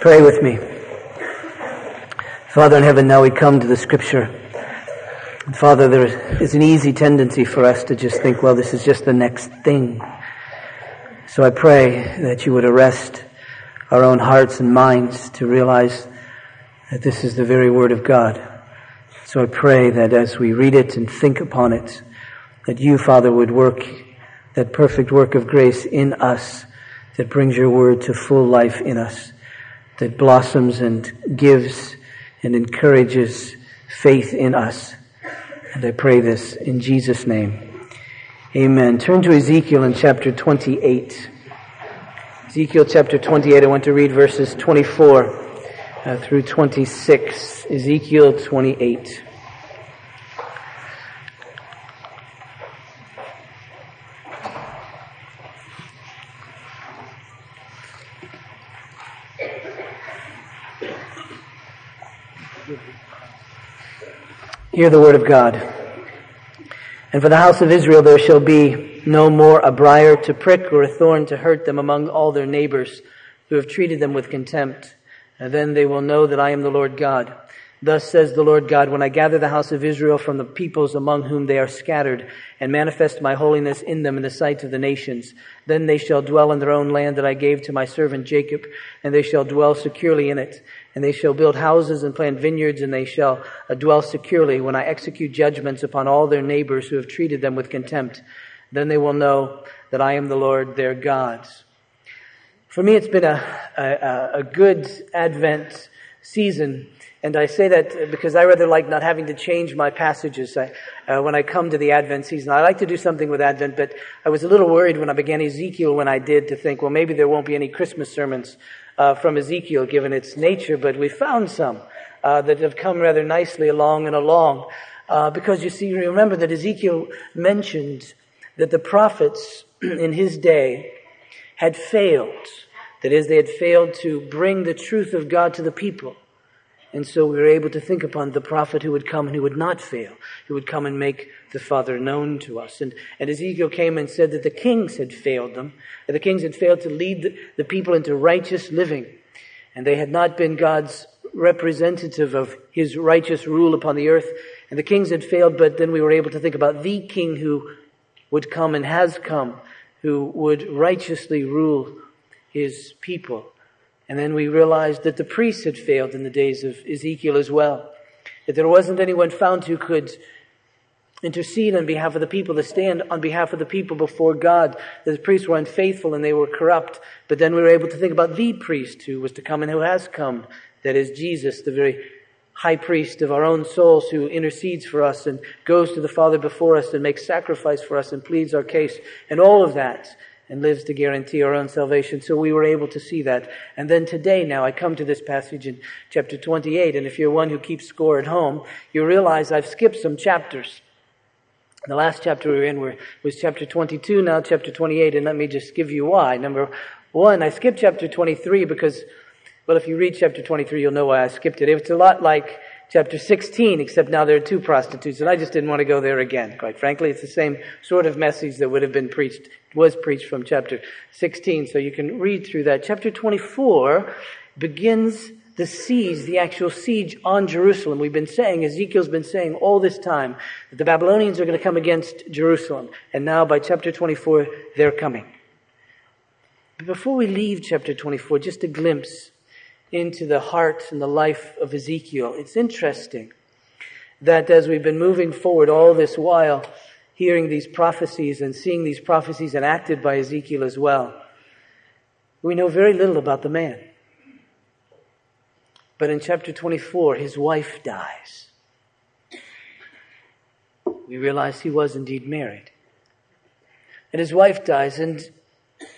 Pray with me. Father in heaven, now we come to the scripture. Father, there is an easy tendency for us to just think, well, this is just the next thing. So I pray that you would arrest our own hearts and minds to realize that this is the very word of God. So I pray that as we read it and think upon it, that you, Father, would work that perfect work of grace in us that brings your word to full life in us, that blossoms and gives and encourages faith in us. And I pray this in Jesus' name. Amen. Turn to Ezekiel in chapter 28. Ezekiel chapter 28, I want to read verses 24 uh, through 26. Ezekiel 28. Hear the word of God. And for the house of Israel there shall be no more a briar to prick or a thorn to hurt them among all their neighbors who have treated them with contempt. And then they will know that I am the Lord God. Thus says the Lord God, when I gather the house of Israel from the peoples among whom they are scattered, and manifest my holiness in them in the sight of the nations, then they shall dwell in their own land that I gave to my servant Jacob, and they shall dwell securely in it. And they shall build houses and plant vineyards, and they shall uh, dwell securely when I execute judgments upon all their neighbors who have treated them with contempt. Then they will know that I am the Lord their God. For me, it's been a, a, a good Advent season and I say that because I rather like not having to change my passages I, uh, when I come to the Advent season. I like to do something with Advent, but I was a little worried when I began Ezekiel when I did to think, well, maybe there won't be any Christmas sermons uh, from Ezekiel given its nature, but we found some uh, that have come rather nicely along and along. Uh, because you see, remember that Ezekiel mentioned that the prophets in his day had failed. That is, they had failed to bring the truth of God to the people. And so we were able to think upon the prophet who would come and who would not fail, who would come and make the Father known to us. And, and Ezekiel came and said that the kings had failed them, that the kings had failed to lead the, the people into righteous living, and they had not been God's representative of his righteous rule upon the earth. And the kings had failed, but then we were able to think about the king who would come and has come, who would righteously rule his people. And then we realized that the priests had failed in the days of Ezekiel as well. That there wasn't anyone found who could intercede on behalf of the people, to stand on behalf of the people before God. The priests were unfaithful and they were corrupt. But then we were able to think about the priest who was to come and who has come. That is Jesus, the very high priest of our own souls who intercedes for us and goes to the Father before us and makes sacrifice for us and pleads our case. And all of that and lives to guarantee our own salvation. So we were able to see that. And then today now I come to this passage in chapter 28. And if you're one who keeps score at home, you realize I've skipped some chapters. The last chapter we were in was chapter 22, now chapter 28. And let me just give you why. Number one, I skipped chapter 23 because, well, if you read chapter 23, you'll know why I skipped it. It's a lot like chapter 16, except now there are two prostitutes, and I just didn't want to go there again, quite frankly. It's the same sort of message that would have been preached, was preached from chapter 16, so you can read through that. Chapter 24 begins the siege, the actual siege on Jerusalem. We've been saying, Ezekiel's been saying all this time, that the Babylonians are going to come against Jerusalem, and now by chapter 24, they're coming. But before we leave chapter 24, just a glimpse into the heart and the life of Ezekiel. It's interesting that as we've been moving forward all this while, hearing these prophecies and seeing these prophecies enacted by Ezekiel as well, we know very little about the man. But in chapter 24, his wife dies. We realize he was indeed married. And his wife dies, and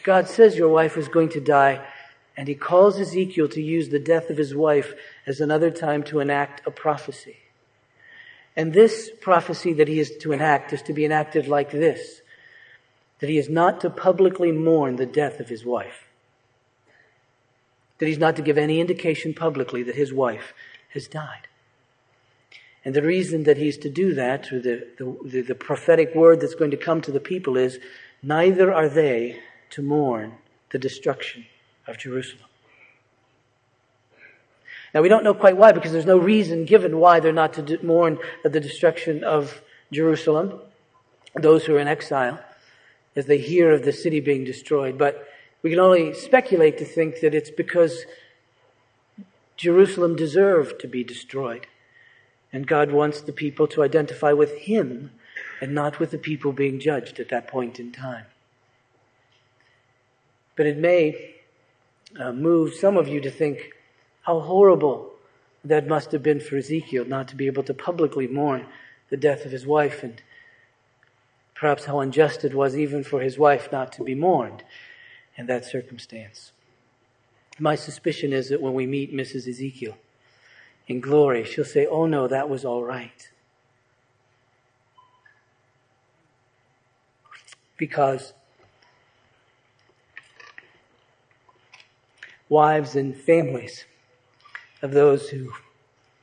God says your wife is going to die and he calls Ezekiel to use the death of his wife as another time to enact a prophecy. And this prophecy that he is to enact is to be enacted like this that he is not to publicly mourn the death of his wife, that he's not to give any indication publicly that his wife has died. And the reason that he's to do that, through the, the, the prophetic word that's going to come to the people, is neither are they to mourn the destruction of Jerusalem. Now we don't know quite why because there's no reason given why they're not to mourn the destruction of Jerusalem, those who are in exile, as they hear of the city being destroyed. But we can only speculate to think that it's because Jerusalem deserved to be destroyed. And God wants the people to identify with Him and not with the people being judged at that point in time. But it may uh, move some of you to think how horrible that must have been for Ezekiel not to be able to publicly mourn the death of his wife and perhaps how unjust it was even for his wife not to be mourned that circumstance. My suspicion is that when we meet Mrs. Ezekiel in glory, she'll say, Oh no, that was all right. Because wives and families of those who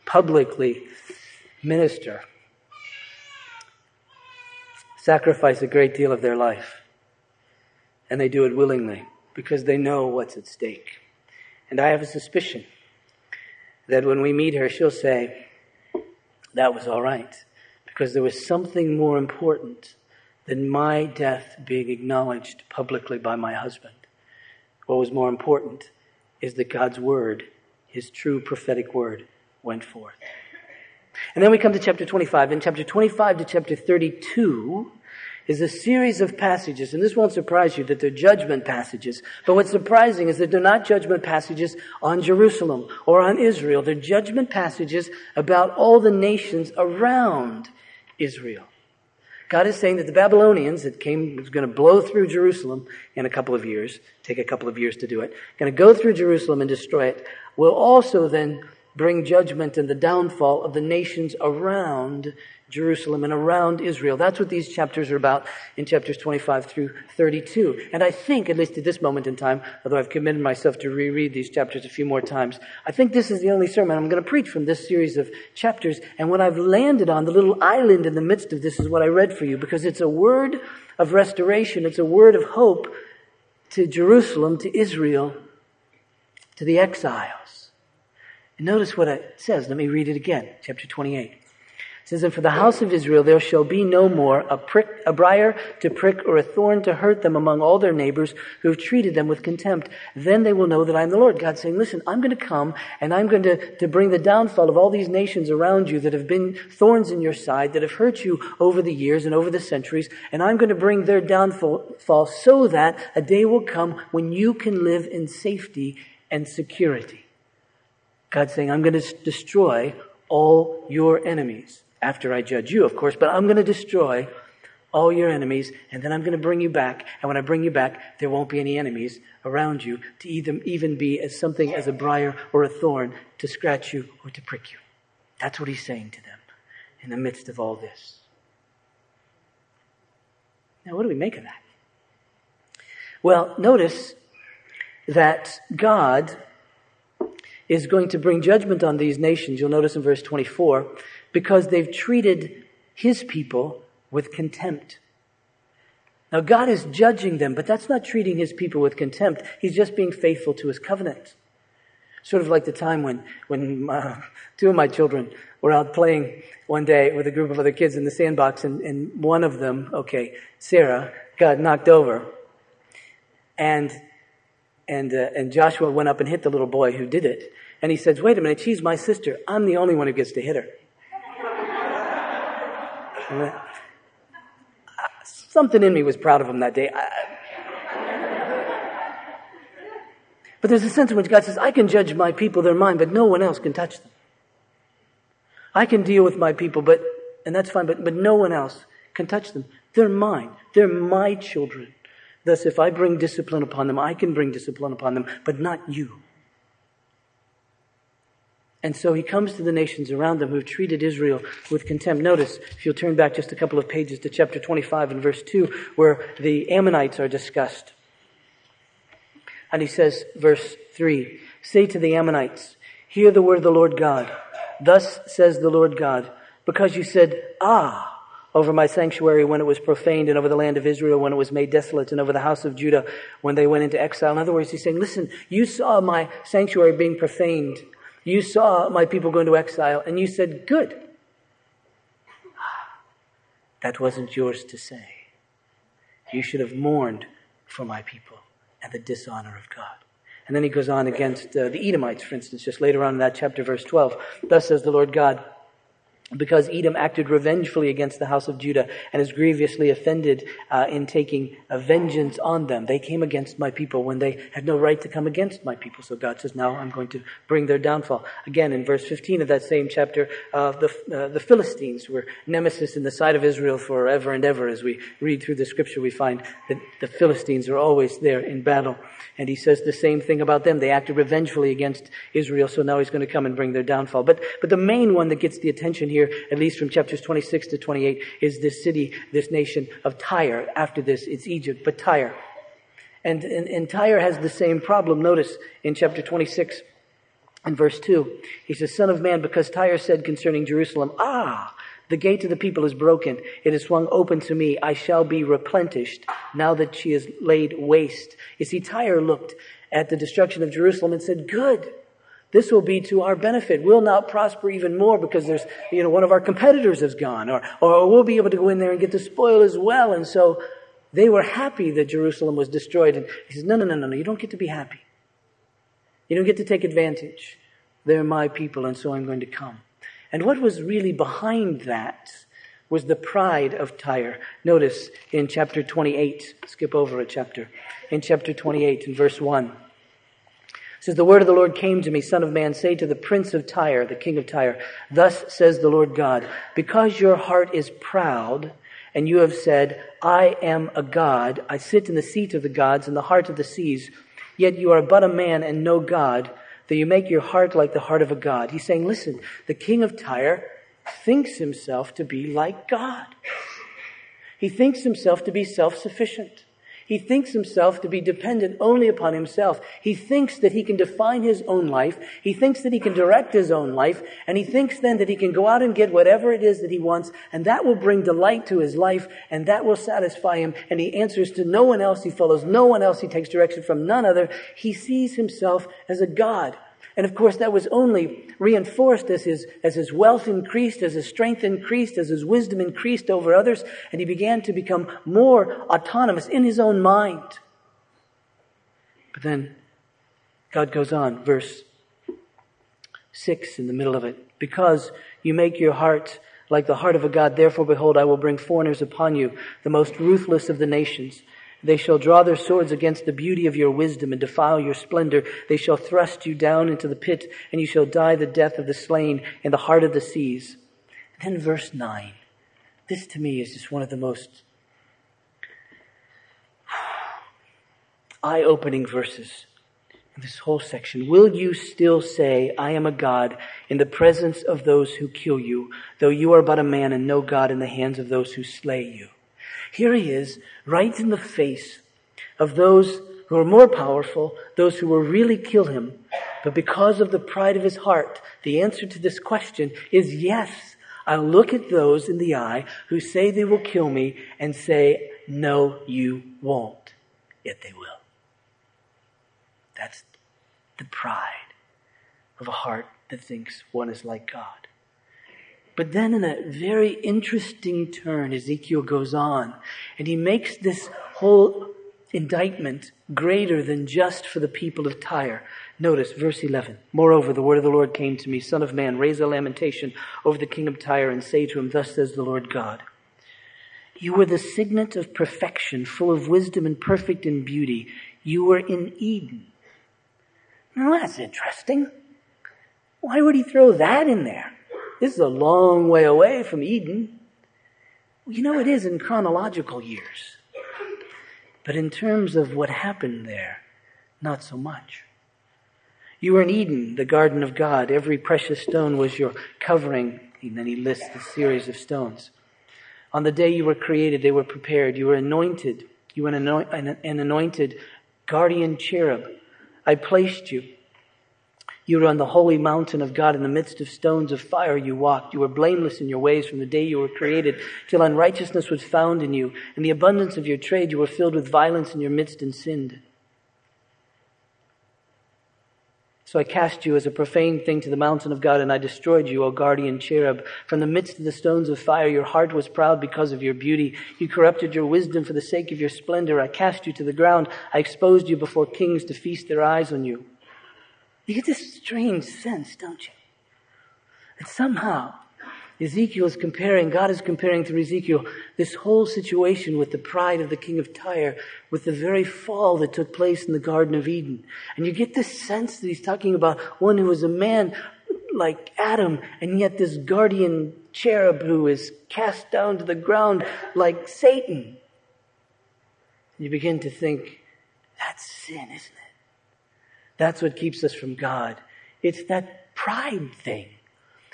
publicly minister sacrifice a great deal of their life. And they do it willingly because they know what's at stake. And I have a suspicion that when we meet her, she'll say, That was all right. Because there was something more important than my death being acknowledged publicly by my husband. What was more important is that God's word, his true prophetic word, went forth. And then we come to chapter 25. In chapter 25 to chapter 32, is a series of passages, and this won't surprise you that they're judgment passages. But what's surprising is that they're not judgment passages on Jerusalem or on Israel. They're judgment passages about all the nations around Israel. God is saying that the Babylonians that came was going to blow through Jerusalem in a couple of years, take a couple of years to do it, going to go through Jerusalem and destroy it, will also then bring judgment and the downfall of the nations around Jerusalem and around Israel. That's what these chapters are about in chapters 25 through 32. And I think, at least at this moment in time, although I've committed myself to reread these chapters a few more times, I think this is the only sermon I'm going to preach from this series of chapters. And what I've landed on, the little island in the midst of this, is what I read for you because it's a word of restoration. It's a word of hope to Jerusalem, to Israel, to the exiles. And notice what it says. Let me read it again. Chapter 28 says, And for the house of Israel there shall be no more a prick, a briar to prick or a thorn to hurt them among all their neighbors who have treated them with contempt. Then they will know that I am the Lord. God saying, listen, I'm going to come and I'm going to, to bring the downfall of all these nations around you that have been thorns in your side, that have hurt you over the years and over the centuries, and I'm going to bring their downfall so that a day will come when you can live in safety and security. God saying, I'm going to destroy all your enemies after I judge you, of course, but I'm going to destroy all your enemies, and then I'm going to bring you back. And when I bring you back, there won't be any enemies around you to even be as something as a briar or a thorn to scratch you or to prick you. That's what he's saying to them in the midst of all this. Now, what do we make of that? Well, notice that God is going to bring judgment on these nations. You'll notice in verse 24 because they've treated his people with contempt. Now God is judging them, but that's not treating his people with contempt. He's just being faithful to his covenant. Sort of like the time when, when uh, two of my children were out playing one day with a group of other kids in the sandbox and, and one of them, okay, Sarah, got knocked over. And, and, uh, and Joshua went up and hit the little boy who did it. And he says, wait a minute, she's my sister. I'm the only one who gets to hit her. Something in me was proud of him that day. But there's a sense in which God says, I can judge my people, they're mine, but no one else can touch them. I can deal with my people, but, and that's fine, but, but no one else can touch them. They're mine. They're my children. Thus, if I bring discipline upon them, I can bring discipline upon them, but not you. And so he comes to the nations around them who've treated Israel with contempt. Notice, if you'll turn back just a couple of pages to chapter 25 and verse 2, where the Ammonites are discussed. And he says, verse 3, Say to the Ammonites, Hear the word of the Lord God. Thus says the Lord God, because you said, Ah, over my sanctuary when it was profaned and over the land of Israel when it was made desolate and over the house of Judah when they went into exile. In other words, he's saying, listen, you saw my sanctuary being profaned You saw my people go into exile and you said, good. That wasn't yours to say. You should have mourned for my people and the dishonor of God. And then he goes on against uh, the Edomites, for instance, just later on in that chapter, verse 12. Thus says the Lord God, because Edom acted revengefully against the house of Judah and is grievously offended uh, in taking a vengeance on them. They came against my people when they had no right to come against my people. So God says, now I'm going to bring their downfall. Again, in verse 15 of that same chapter, uh, the, uh, the Philistines were nemesis in the sight of Israel forever and ever. As we read through the scripture, we find that the Philistines are always there in battle. And he says the same thing about them. They acted revengefully against Israel, so now he's going to come and bring their downfall. But, but the main one that gets the attention here, at least from chapters 26 to 28, is this city, this nation of Tyre. After this, it's Egypt, but Tyre. And, and, and Tyre has the same problem. Notice in chapter 26 and verse 2, he says, Son of man, because Tyre said concerning Jerusalem, Ah, the gate of the people is broken. It is swung open to me. I shall be replenished now that she is laid waste. You see, Tyre looked at the destruction of Jerusalem and said, good. This will be to our benefit. We'll not prosper even more because there's, you know, one of our competitors has gone or, or we'll be able to go in there and get the spoil as well. And so they were happy that Jerusalem was destroyed. And he says, no, no, no, no, no. You don't get to be happy. You don't get to take advantage. They're my people and so I'm going to come. And what was really behind that was the pride of Tyre. Notice in chapter 28, skip over a chapter, in chapter 28 in verse 1. Says, The word of the Lord came to me, Son of man, say to the prince of Tyre, the king of Tyre, Thus says the Lord God, because your heart is proud, and you have said, I am a God, I sit in the seat of the gods in the heart of the seas, yet you are but a man and no God, that you make your heart like the heart of a God. He's saying, listen, the king of Tyre thinks himself to be like God. He thinks himself to be self-sufficient. He thinks himself to be dependent only upon himself. He thinks that he can define his own life. He thinks that he can direct his own life. And he thinks then that he can go out and get whatever it is that he wants. And that will bring delight to his life. And that will satisfy him. And he answers to no one else. He follows no one else. He takes direction from none other. He sees himself as a God. And of course, that was only reinforced as his, as his wealth increased, as his strength increased, as his wisdom increased over others, and he began to become more autonomous in his own mind. But then God goes on, verse 6 in the middle of it. Because you make your heart like the heart of a God, therefore behold, I will bring foreigners upon you, the most ruthless of the nations. They shall draw their swords against the beauty of your wisdom and defile your splendor. They shall thrust you down into the pit, and you shall die the death of the slain in the heart of the seas. And then verse 9. This to me is just one of the most eye opening verses in this whole section. Will you still say, I am a God in the presence of those who kill you, though you are but a man and no God in the hands of those who slay you? Here he is, right in the face of those who are more powerful, those who will really kill him. But because of the pride of his heart, the answer to this question is yes. I'll look at those in the eye who say they will kill me and say, no, you won't. Yet they will. That's the pride of a heart that thinks one is like God. But then in a very interesting turn, Ezekiel goes on and he makes this whole indictment greater than just for the people of Tyre. Notice verse 11. Moreover, the word of the Lord came to me, Son of man, raise a lamentation over the king of Tyre and say to him, Thus says the Lord God. You were the signet of perfection, full of wisdom and perfect in beauty. You were in Eden. Now that's interesting. Why would he throw that in there? This is a long way away from Eden. You know, it is in chronological years. But in terms of what happened there, not so much. You were in Eden, the garden of God. Every precious stone was your covering. And then he lists a series of stones. On the day you were created, they were prepared. You were anointed. You were an anointed guardian cherub. I placed you. You were on the holy mountain of God in the midst of stones of fire you walked. You were blameless in your ways from the day you were created till unrighteousness was found in you. In the abundance of your trade you were filled with violence in your midst and sinned. So I cast you as a profane thing to the mountain of God, and I destroyed you, O guardian cherub. From the midst of the stones of fire, your heart was proud because of your beauty. You corrupted your wisdom for the sake of your splendor. I cast you to the ground. I exposed you before kings to feast their eyes on you. You get this strange sense, don't you? That somehow Ezekiel is comparing, God is comparing through Ezekiel this whole situation with the pride of the king of Tyre, with the very fall that took place in the Garden of Eden. And you get this sense that he's talking about one who was a man like Adam, and yet this guardian cherub who is cast down to the ground like Satan. You begin to think, that's sin, isn't it? That's what keeps us from God. It's that pride thing.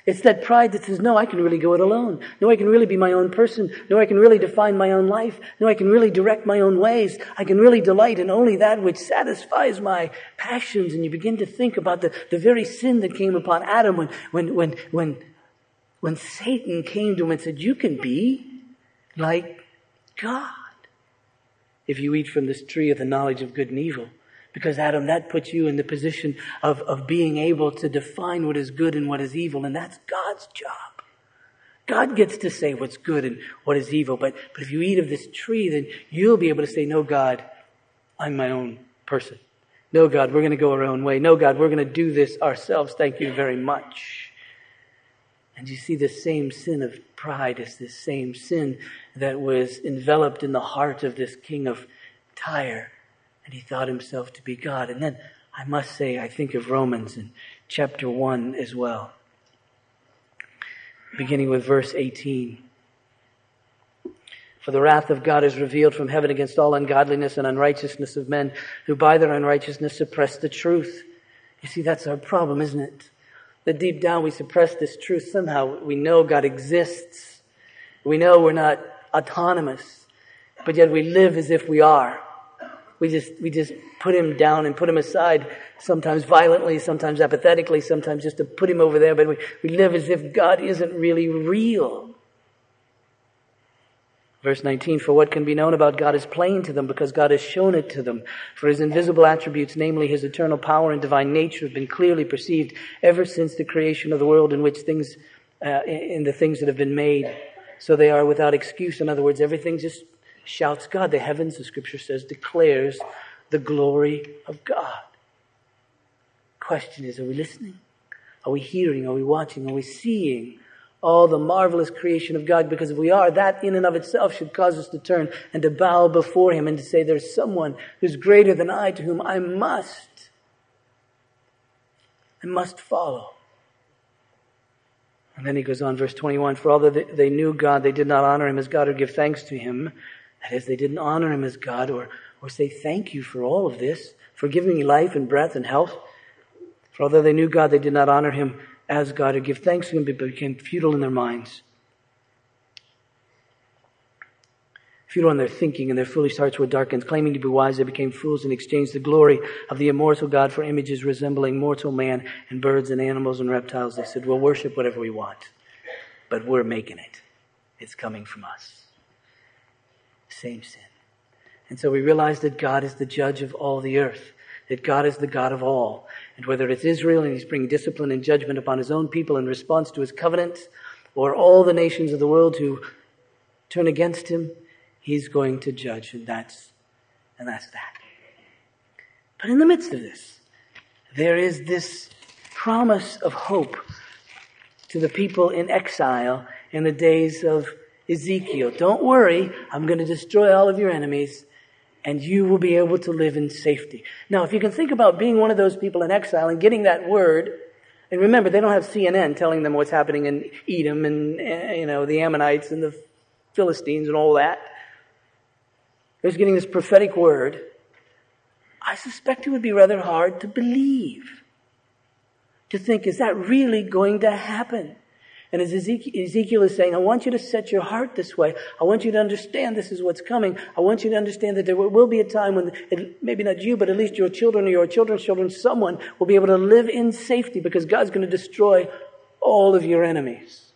It's that pride that says, no, I can really go it alone. No, I can really be my own person. No, I can really define my own life. No, I can really direct my own ways. I can really delight in only that which satisfies my passions. And you begin to think about the, the very sin that came upon Adam when, when, when, when, when Satan came to him and said, you can be like God if you eat from this tree of the knowledge of good and evil. Because Adam, that puts you in the position of, of being able to define what is good and what is evil, and that's God's job. God gets to say what's good and what is evil, but, but if you eat of this tree, then you'll be able to say, no, God, I'm my own person. No, God, we're going to go our own way. No, God, we're going to do this ourselves. Thank you very much. And you see the same sin of pride is this same sin that was enveloped in the heart of this king of Tyre and he thought himself to be God. And then I must say, I think of Romans in chapter 1 as well, beginning with verse 18. For the wrath of God is revealed from heaven against all ungodliness and unrighteousness of men who by their unrighteousness suppress the truth. You see, that's our problem, isn't it? That deep down we suppress this truth. Somehow we know God exists. We know we're not autonomous, but yet we live as if we are. We just, we just put him down and put him aside, sometimes violently, sometimes apathetically, sometimes just to put him over there, but we, we live as if God isn't really real. Verse 19, for what can be known about God is plain to them because God has shown it to them. For his invisible attributes, namely his eternal power and divine nature, have been clearly perceived ever since the creation of the world in which things, uh, in the things that have been made. So they are without excuse. In other words, everything just shouts God. The heavens, the scripture says, declares the glory of God. Question is, are we listening? Are we hearing? Are we watching? Are we seeing all the marvelous creation of God? Because if we are, that in and of itself should cause us to turn and to bow before Him and to say, there's someone who's greater than I to whom I must, I must follow. And then he goes on, verse 21, for although they knew God, they did not honor him as God or give thanks to him, that is, they didn't honor him as God or, or say thank you for all of this, for giving me life and breath and health. For although they knew God, they did not honor him as God or give thanks to him, but became futile in their minds. Futile in their thinking, and their foolish hearts were darkened. Claiming to be wise, they became fools and exchanged the glory of the immortal God for images resembling mortal man and birds and animals and reptiles. They said, We'll worship whatever we want, but we're making it. It's coming from us same sin. And so we realize that God is the judge of all the earth, that God is the God of all. And whether it's Israel and he's bringing discipline and judgment upon his own people in response to his covenant, or all the nations of the world who turn against him, he's going to judge. And that's, and that's that. But in the midst of this, there is this promise of hope to the people in exile in the days of Ezekiel, don't worry, I'm going to destroy all of your enemies and you will be able to live in safety. Now, if you can think about being one of those people in exile and getting that word, and remember, they don't have CNN telling them what's happening in Edom and, eh, you know, the Ammonites and the Philistines and all that. They're just getting this prophetic word. I suspect it would be rather hard to believe. To think, is that really going to happen? And as Ezekiel is saying, I want you to set your heart this way. I want you to understand this is what's coming. I want you to understand that there will be a time when, maybe not you, but at least your children or your children's children, someone will be able to live in safety because God's going to destroy all of your enemies.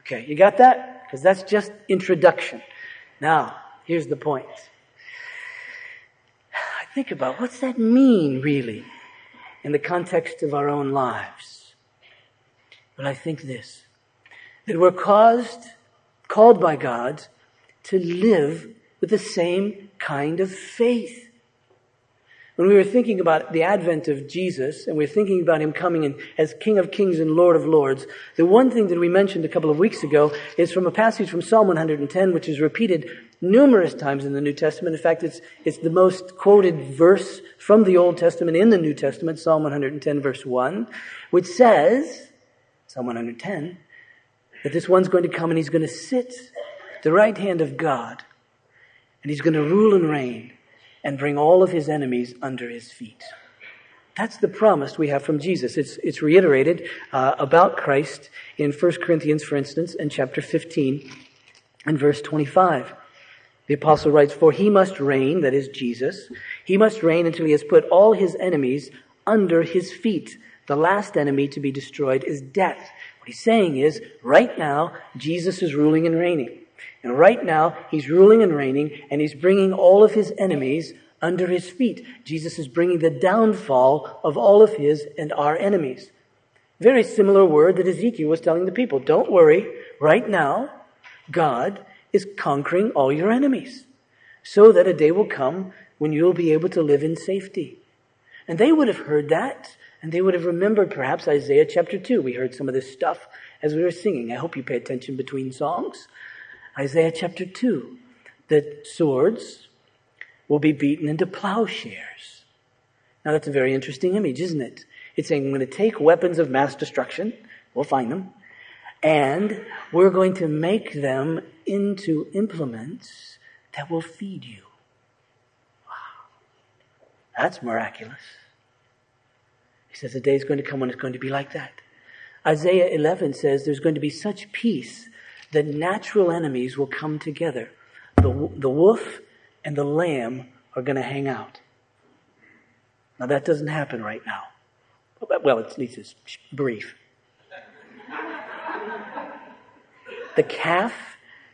Okay, you got that? Because that's just introduction. Now, here's the point. I think about what's that mean, really? in the context of our own lives. But I think this, that we're caused, called by God to live with the same kind of faith. When we were thinking about the advent of Jesus and we are thinking about him coming in as King of Kings and Lord of Lords, the one thing that we mentioned a couple of weeks ago is from a passage from Psalm 110, which is repeated numerous times in the New Testament. In fact, it's, it's the most quoted verse from the Old Testament in the New Testament, Psalm 110 verse 1, which says, Psalm 110, that this one's going to come and he's going to sit at the right hand of God and he's going to rule and reign and bring all of his enemies under his feet. That's the promise we have from Jesus. It's, it's reiterated uh, about Christ in 1 Corinthians, for instance, in chapter 15 and verse 25. The apostle writes, For he must reign, that is Jesus, he must reign until he has put all his enemies under his feet. The last enemy to be destroyed is death. What he's saying is, right now, Jesus is ruling and reigning. And right now, he's ruling and reigning, and he's bringing all of his enemies under his feet. Jesus is bringing the downfall of all of his and our enemies. Very similar word that Ezekiel was telling the people. Don't worry. Right now, God is conquering all your enemies so that a day will come when you'll be able to live in safety. And they would have heard that and they would have remembered perhaps Isaiah chapter 2. We heard some of this stuff as we were singing. I hope you pay attention between songs. Isaiah chapter 2, that swords will be beaten into plowshares. Now that's a very interesting image, isn't it? It's saying I'm going to take weapons of mass destruction, we'll find them, and we're going to make them into implements that will feed you. Wow. That's miraculous. Says the day is going to come when it's going to be like that. Isaiah 11 says there's going to be such peace that natural enemies will come together. The, the wolf and the lamb are going to hang out. Now that doesn't happen right now. Well, at least it's brief. The calf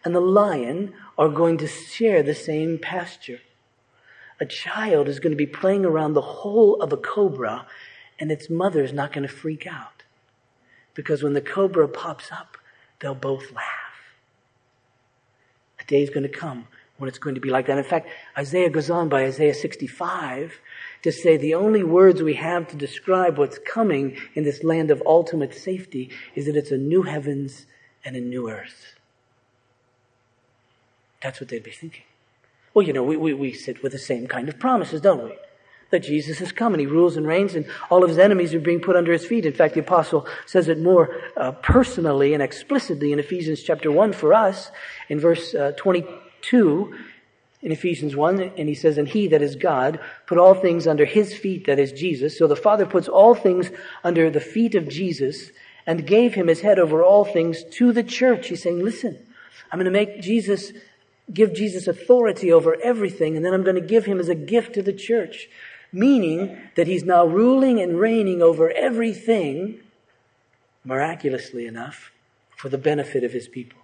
and the lion are going to share the same pasture. A child is going to be playing around the hole of a cobra and its mother is not going to freak out. Because when the cobra pops up, they'll both laugh. A day is going to come when it's going to be like that. In fact, Isaiah goes on by Isaiah 65 to say the only words we have to describe what's coming in this land of ultimate safety is that it's a new heavens and a new earth. That's what they'd be thinking. Well, you know, we, we, we sit with the same kind of promises, don't we? That Jesus has come and he rules and reigns and all of his enemies are being put under his feet. In fact, the apostle says it more uh, personally and explicitly in Ephesians chapter 1 for us in verse uh, 22 in Ephesians 1 and he says, and he that is God put all things under his feet, that is Jesus. So the Father puts all things under the feet of Jesus and gave him his head over all things to the church. He's saying, listen, I'm going to make Jesus give Jesus authority over everything, and then I'm going to give him as a gift to the church meaning that he's now ruling and reigning over everything, miraculously enough, for the benefit of his people.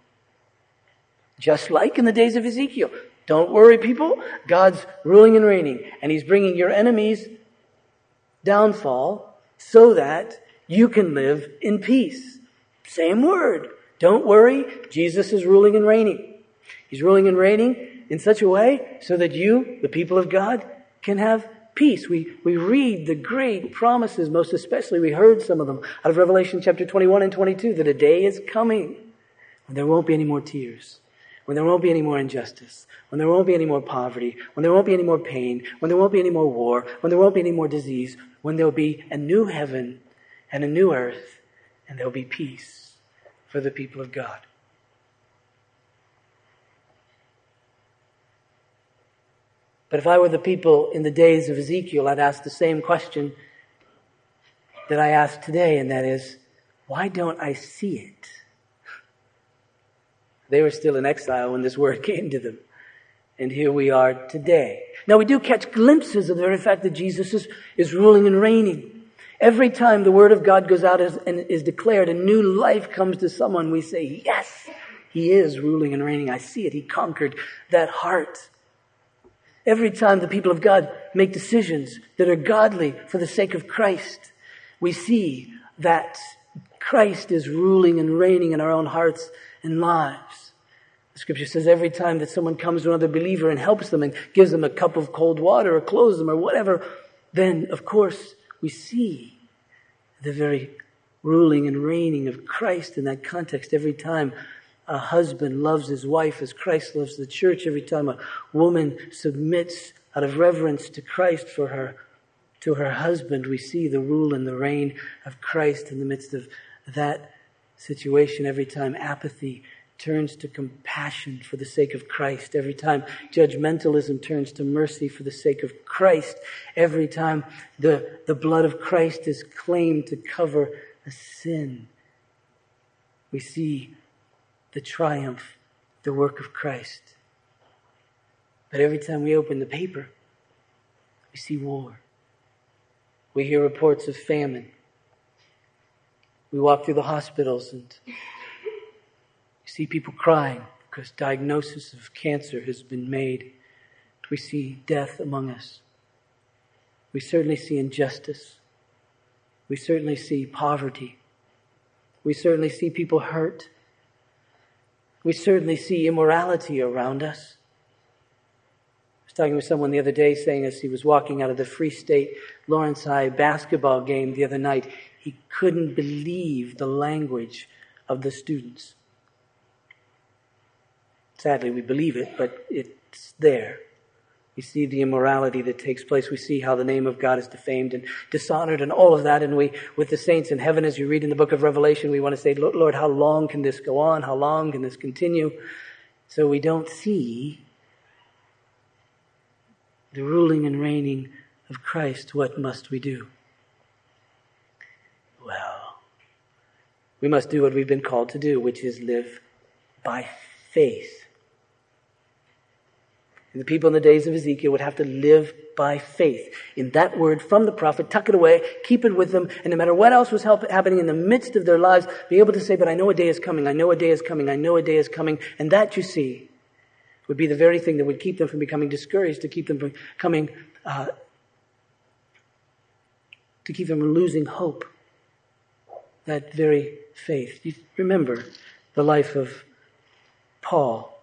Just like in the days of Ezekiel. Don't worry, people. God's ruling and reigning, and he's bringing your enemies downfall so that you can live in peace. Same word. Don't worry. Jesus is ruling and reigning. He's ruling and reigning in such a way so that you, the people of God, can have peace. We, we read the great promises, most especially we heard some of them out of Revelation chapter 21 and 22, that a day is coming when there won't be any more tears, when there won't be any more injustice, when there won't be any more poverty, when there won't be any more pain, when there won't be any more war, when there won't be any more disease, when there'll be a new heaven and a new earth, and there'll be peace for the people of God. But if I were the people in the days of Ezekiel, I'd ask the same question that I ask today, and that is, why don't I see it? They were still in exile when this word came to them. And here we are today. Now we do catch glimpses of the very fact that Jesus is, is ruling and reigning. Every time the word of God goes out and is declared, a new life comes to someone, we say, yes, he is ruling and reigning. I see it. He conquered that heart. Every time the people of God make decisions that are godly for the sake of Christ, we see that Christ is ruling and reigning in our own hearts and lives. The scripture says every time that someone comes to another believer and helps them and gives them a cup of cold water or clothes them or whatever, then of course we see the very ruling and reigning of Christ in that context every time a husband loves his wife as Christ loves the church, every time a woman submits out of reverence to Christ for her, to her husband, we see the rule and the reign of Christ in the midst of that situation. Every time apathy turns to compassion for the sake of Christ, every time judgmentalism turns to mercy for the sake of Christ, every time the, the blood of Christ is claimed to cover a sin, we see the triumph, the work of Christ. But every time we open the paper, we see war. We hear reports of famine. We walk through the hospitals and see people crying because diagnosis of cancer has been made. We see death among us. We certainly see injustice. We certainly see poverty. We certainly see people hurt. We certainly see immorality around us. I was talking with someone the other day saying as he was walking out of the Free State Lawrence High basketball game the other night, he couldn't believe the language of the students. Sadly, we believe it, but it's there. We see the immorality that takes place. We see how the name of God is defamed and dishonored and all of that. And we, with the saints in heaven, as you read in the book of Revelation, we want to say, Lord, how long can this go on? How long can this continue? So we don't see the ruling and reigning of Christ. What must we do? Well, we must do what we've been called to do, which is live by faith. And the people in the days of Ezekiel would have to live by faith in that word from the prophet, tuck it away, keep it with them, and no matter what else was happening in the midst of their lives, be able to say, but I know a day is coming, I know a day is coming, I know a day is coming, and that you see would be the very thing that would keep them from becoming discouraged, to keep them from coming, uh, to keep them from losing hope. That very faith. You remember the life of Paul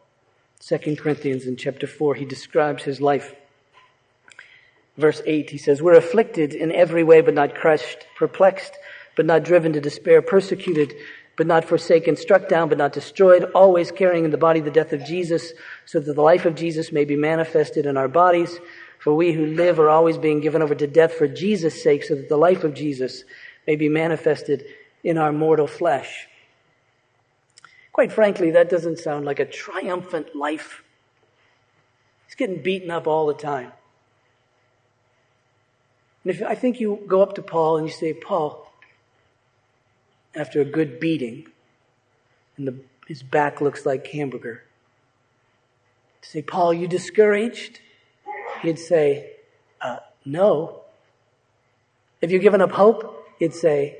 2 Corinthians in chapter 4, he describes his life. Verse 8, he says, We're afflicted in every way, but not crushed, perplexed, but not driven to despair, persecuted, but not forsaken, struck down, but not destroyed, always carrying in the body the death of Jesus, so that the life of Jesus may be manifested in our bodies. For we who live are always being given over to death for Jesus' sake, so that the life of Jesus may be manifested in our mortal flesh. Quite frankly, that doesn't sound like a triumphant life. He's getting beaten up all the time. And if I think you go up to Paul and you say, Paul, after a good beating, and the, his back looks like hamburger, say, Paul, you discouraged? He'd say, uh, no. Have you given up hope? He'd say,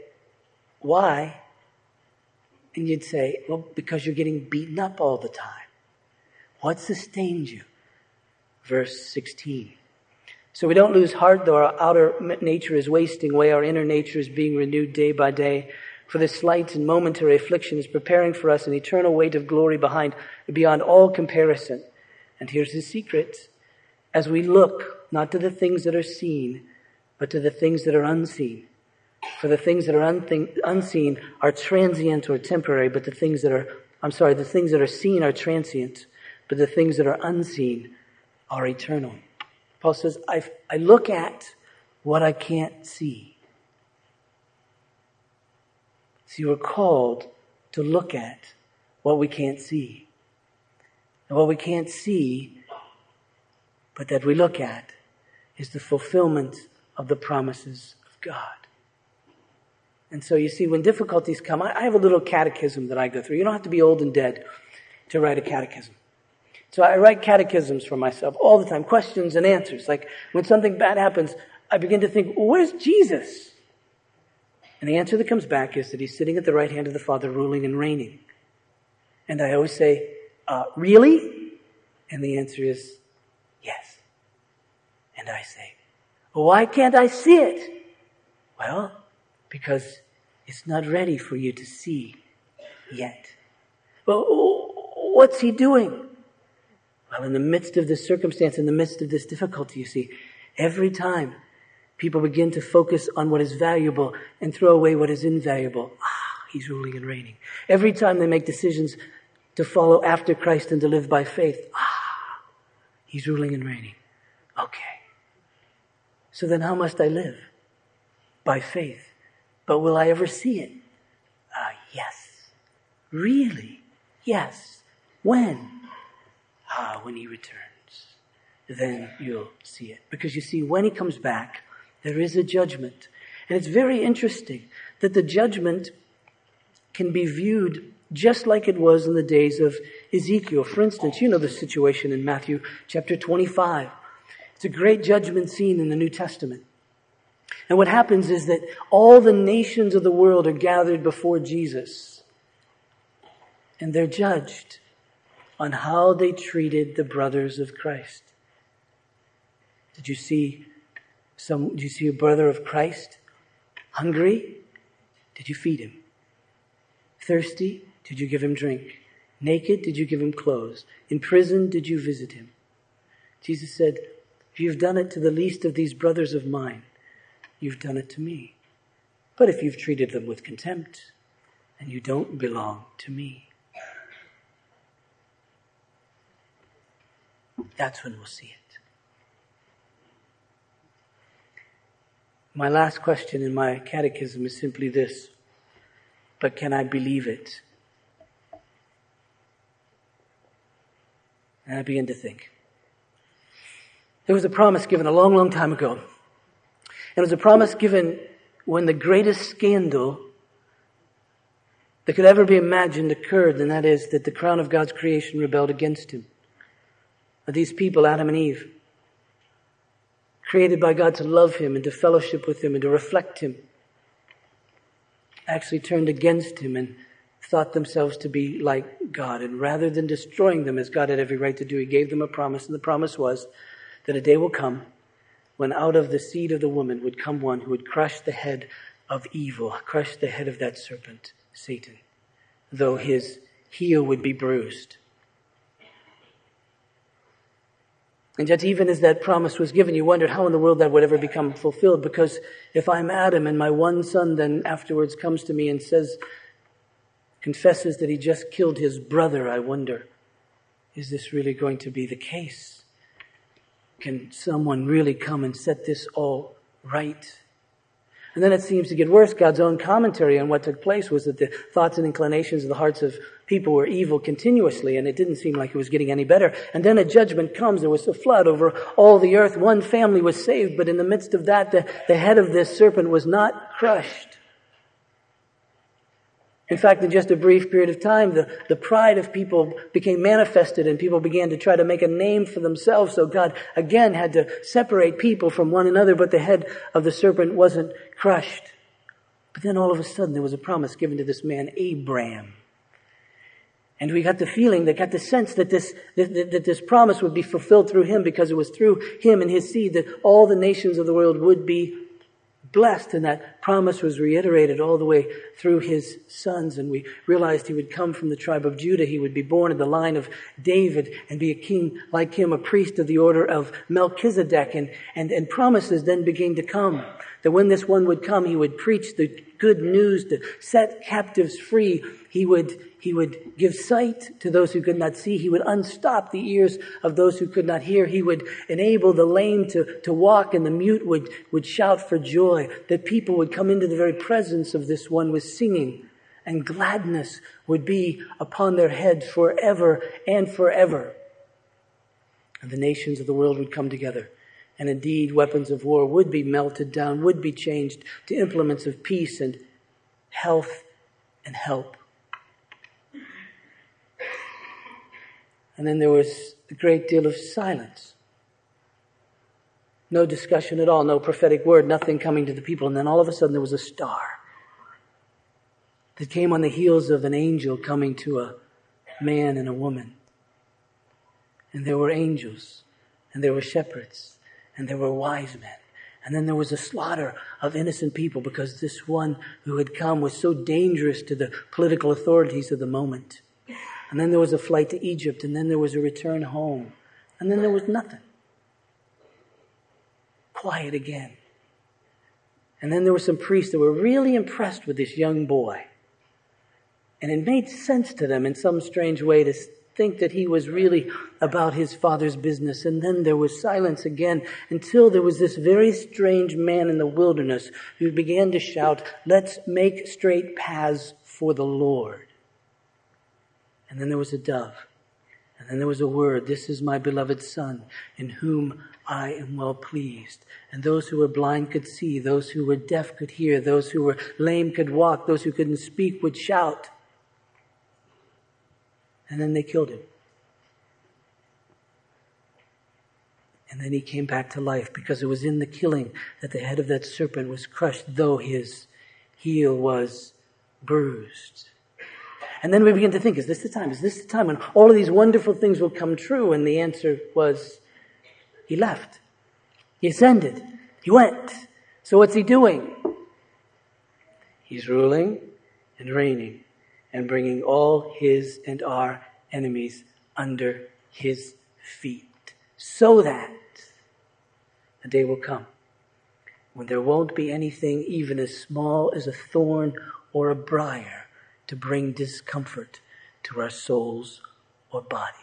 why? And you'd say, well, because you're getting beaten up all the time. What sustains you? Verse 16. So we don't lose heart though our outer nature is wasting away, our inner nature is being renewed day by day. For this slight and momentary affliction is preparing for us an eternal weight of glory behind, beyond all comparison. And here's the secret. As we look, not to the things that are seen, but to the things that are unseen. For the things that are unseen are transient or temporary, but the things that are, I'm sorry, the things that are seen are transient, but the things that are unseen are eternal. Paul says, I, I look at what I can't see. So you are called to look at what we can't see. And what we can't see, but that we look at, is the fulfillment of the promises of God. And so you see, when difficulties come, I, have a little catechism that I go through. You don't have to be old and dead to write a catechism. So I write catechisms for myself all the time, questions and answers. Like when something bad happens, I begin to think, well, where's Jesus? And the answer that comes back is that he's sitting at the right hand of the Father, ruling and reigning. And I always say, uh, really? And the answer is yes. And I say, why can't I see it? Well, because it's not ready for you to see yet. Well, what's he doing? Well, in the midst of this circumstance, in the midst of this difficulty, you see, every time people begin to focus on what is valuable and throw away what is invaluable, ah, he's ruling and reigning. Every time they make decisions to follow after Christ and to live by faith, ah, he's ruling and reigning. Okay. So then how must I live? By faith. But will I ever see it? Uh, yes. Really? Yes. When? Ah, when he returns. Then you'll see it. Because you see, when he comes back, there is a judgment. And it's very interesting that the judgment can be viewed just like it was in the days of Ezekiel. For instance, you know the situation in Matthew chapter 25. It's a great judgment scene in the New Testament. And what happens is that all the nations of the world are gathered before Jesus. And they're judged on how they treated the brothers of Christ. Did you see some, did you see a brother of Christ hungry? Did you feed him? Thirsty? Did you give him drink? Naked? Did you give him clothes? In prison? Did you visit him? Jesus said, if you've done it to the least of these brothers of mine, you've done it to me. But if you've treated them with contempt, then you don't belong to me. That's when we'll see it. My last question in my catechism is simply this. But can I believe it? And I begin to think. There was a promise given a long, long time ago. It was a promise given when the greatest scandal that could ever be imagined occurred, and that is that the crown of God's creation rebelled against him. These people, Adam and Eve, created by God to love him and to fellowship with him and to reflect him, actually turned against him and thought themselves to be like God. And rather than destroying them as God had every right to do, he gave them a promise, and the promise was that a day will come when out of the seed of the woman would come one who would crush the head of evil, crush the head of that serpent, Satan, though his heel would be bruised. And yet, even as that promise was given, you wondered how in the world that would ever become fulfilled. Because if I'm Adam and my one son then afterwards comes to me and says, confesses that he just killed his brother, I wonder, is this really going to be the case? Can someone really come and set this all right? And then it seems to get worse. God's own commentary on what took place was that the thoughts and inclinations of the hearts of people were evil continuously, and it didn't seem like it was getting any better. And then a judgment comes. There was a flood over all the earth. One family was saved, but in the midst of that, the, the head of this serpent was not crushed. In fact, in just a brief period of time, the, the pride of people became manifested and people began to try to make a name for themselves. So God again had to separate people from one another, but the head of the serpent wasn't crushed. But then all of a sudden there was a promise given to this man, Abraham. And we got the feeling, that got the sense that this, that, that this promise would be fulfilled through him because it was through him and his seed that all the nations of the world would be blessed, and that promise was reiterated all the way through his sons. And we realized he would come from the tribe of Judah. He would be born in the line of David and be a king like him, a priest of the order of Melchizedek. And, and, and promises then began to come that when this one would come, he would preach the good news to set captives free. He would, he would give sight to those who could not see. He would unstop the ears of those who could not hear. He would enable the lame to, to walk and the mute would, would shout for joy. That people would come into the very presence of this one with singing and gladness would be upon their heads forever and forever. And the nations of the world would come together and indeed, weapons of war would be melted down, would be changed to implements of peace and health and help. And then there was a great deal of silence. No discussion at all, no prophetic word, nothing coming to the people. And then all of a sudden there was a star that came on the heels of an angel coming to a man and a woman. And there were angels, and there were shepherds, and there were wise men. And then there was a slaughter of innocent people because this one who had come was so dangerous to the political authorities of the moment. And then there was a flight to Egypt, and then there was a return home. And then there was nothing. Quiet again. And then there were some priests that were really impressed with this young boy. And it made sense to them in some strange way to think that he was really about his father's business. And then there was silence again until there was this very strange man in the wilderness who began to shout, Let's make straight paths for the Lord. And then there was a dove. And then there was a word, This is my beloved Son, in whom I am well pleased. And those who were blind could see, those who were deaf could hear, those who were lame could walk, those who couldn't speak would shout. And then they killed him. And then he came back to life because it was in the killing that the head of that serpent was crushed, though his heel was bruised. And then we begin to think, is this the time? Is this the time when all of these wonderful things will come true? And the answer was, he left. He ascended. He went. So what's he doing? He's ruling and reigning and bringing all his and our enemies under his feet so that a day will come when there won't be anything even as small as a thorn or a briar to bring discomfort to our souls or bodies.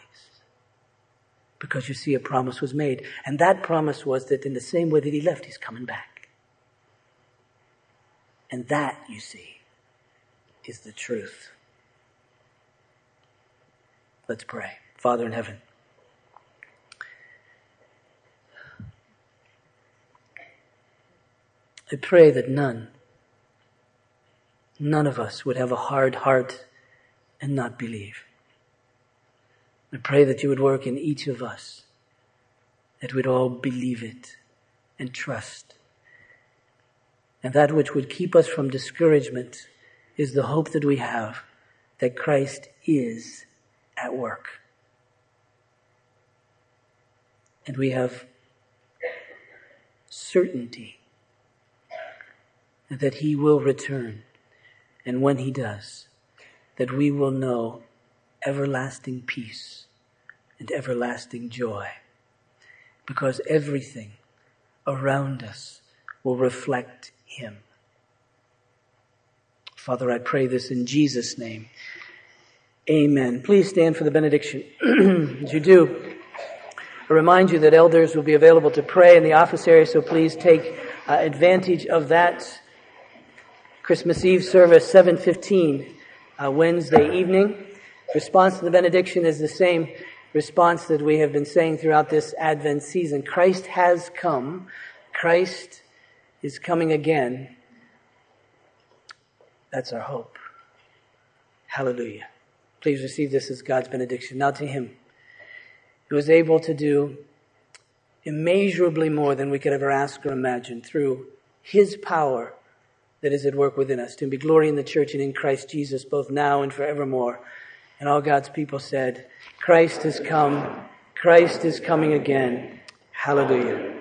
Because you see, a promise was made. And that promise was that in the same way that he left, he's coming back. And that, you see, is the truth. Let's pray. Father in heaven. I pray that none, none of us would have a hard heart and not believe. I pray that you would work in each of us, that we'd all believe it and trust. And that which would keep us from discouragement is the hope that we have that Christ is at work. And we have certainty that He will return. And when He does, that we will know everlasting peace and everlasting joy. Because everything around us will reflect Him. Father, I pray this in Jesus' name. Amen. Please stand for the benediction. As you do, I remind you that elders will be available to pray in the office area, so please take uh, advantage of that. Christmas Eve service, 715, uh, Wednesday evening. Response to the benediction is the same response that we have been saying throughout this Advent season. Christ has come. Christ is coming again. That's our hope. Hallelujah. Please receive this as God's benediction. Now to Him, who is able to do immeasurably more than we could ever ask or imagine through His power that is at work within us. To be glory in the church and in Christ Jesus, both now and forevermore. And all God's people said, Christ has come. Christ is coming again. Hallelujah.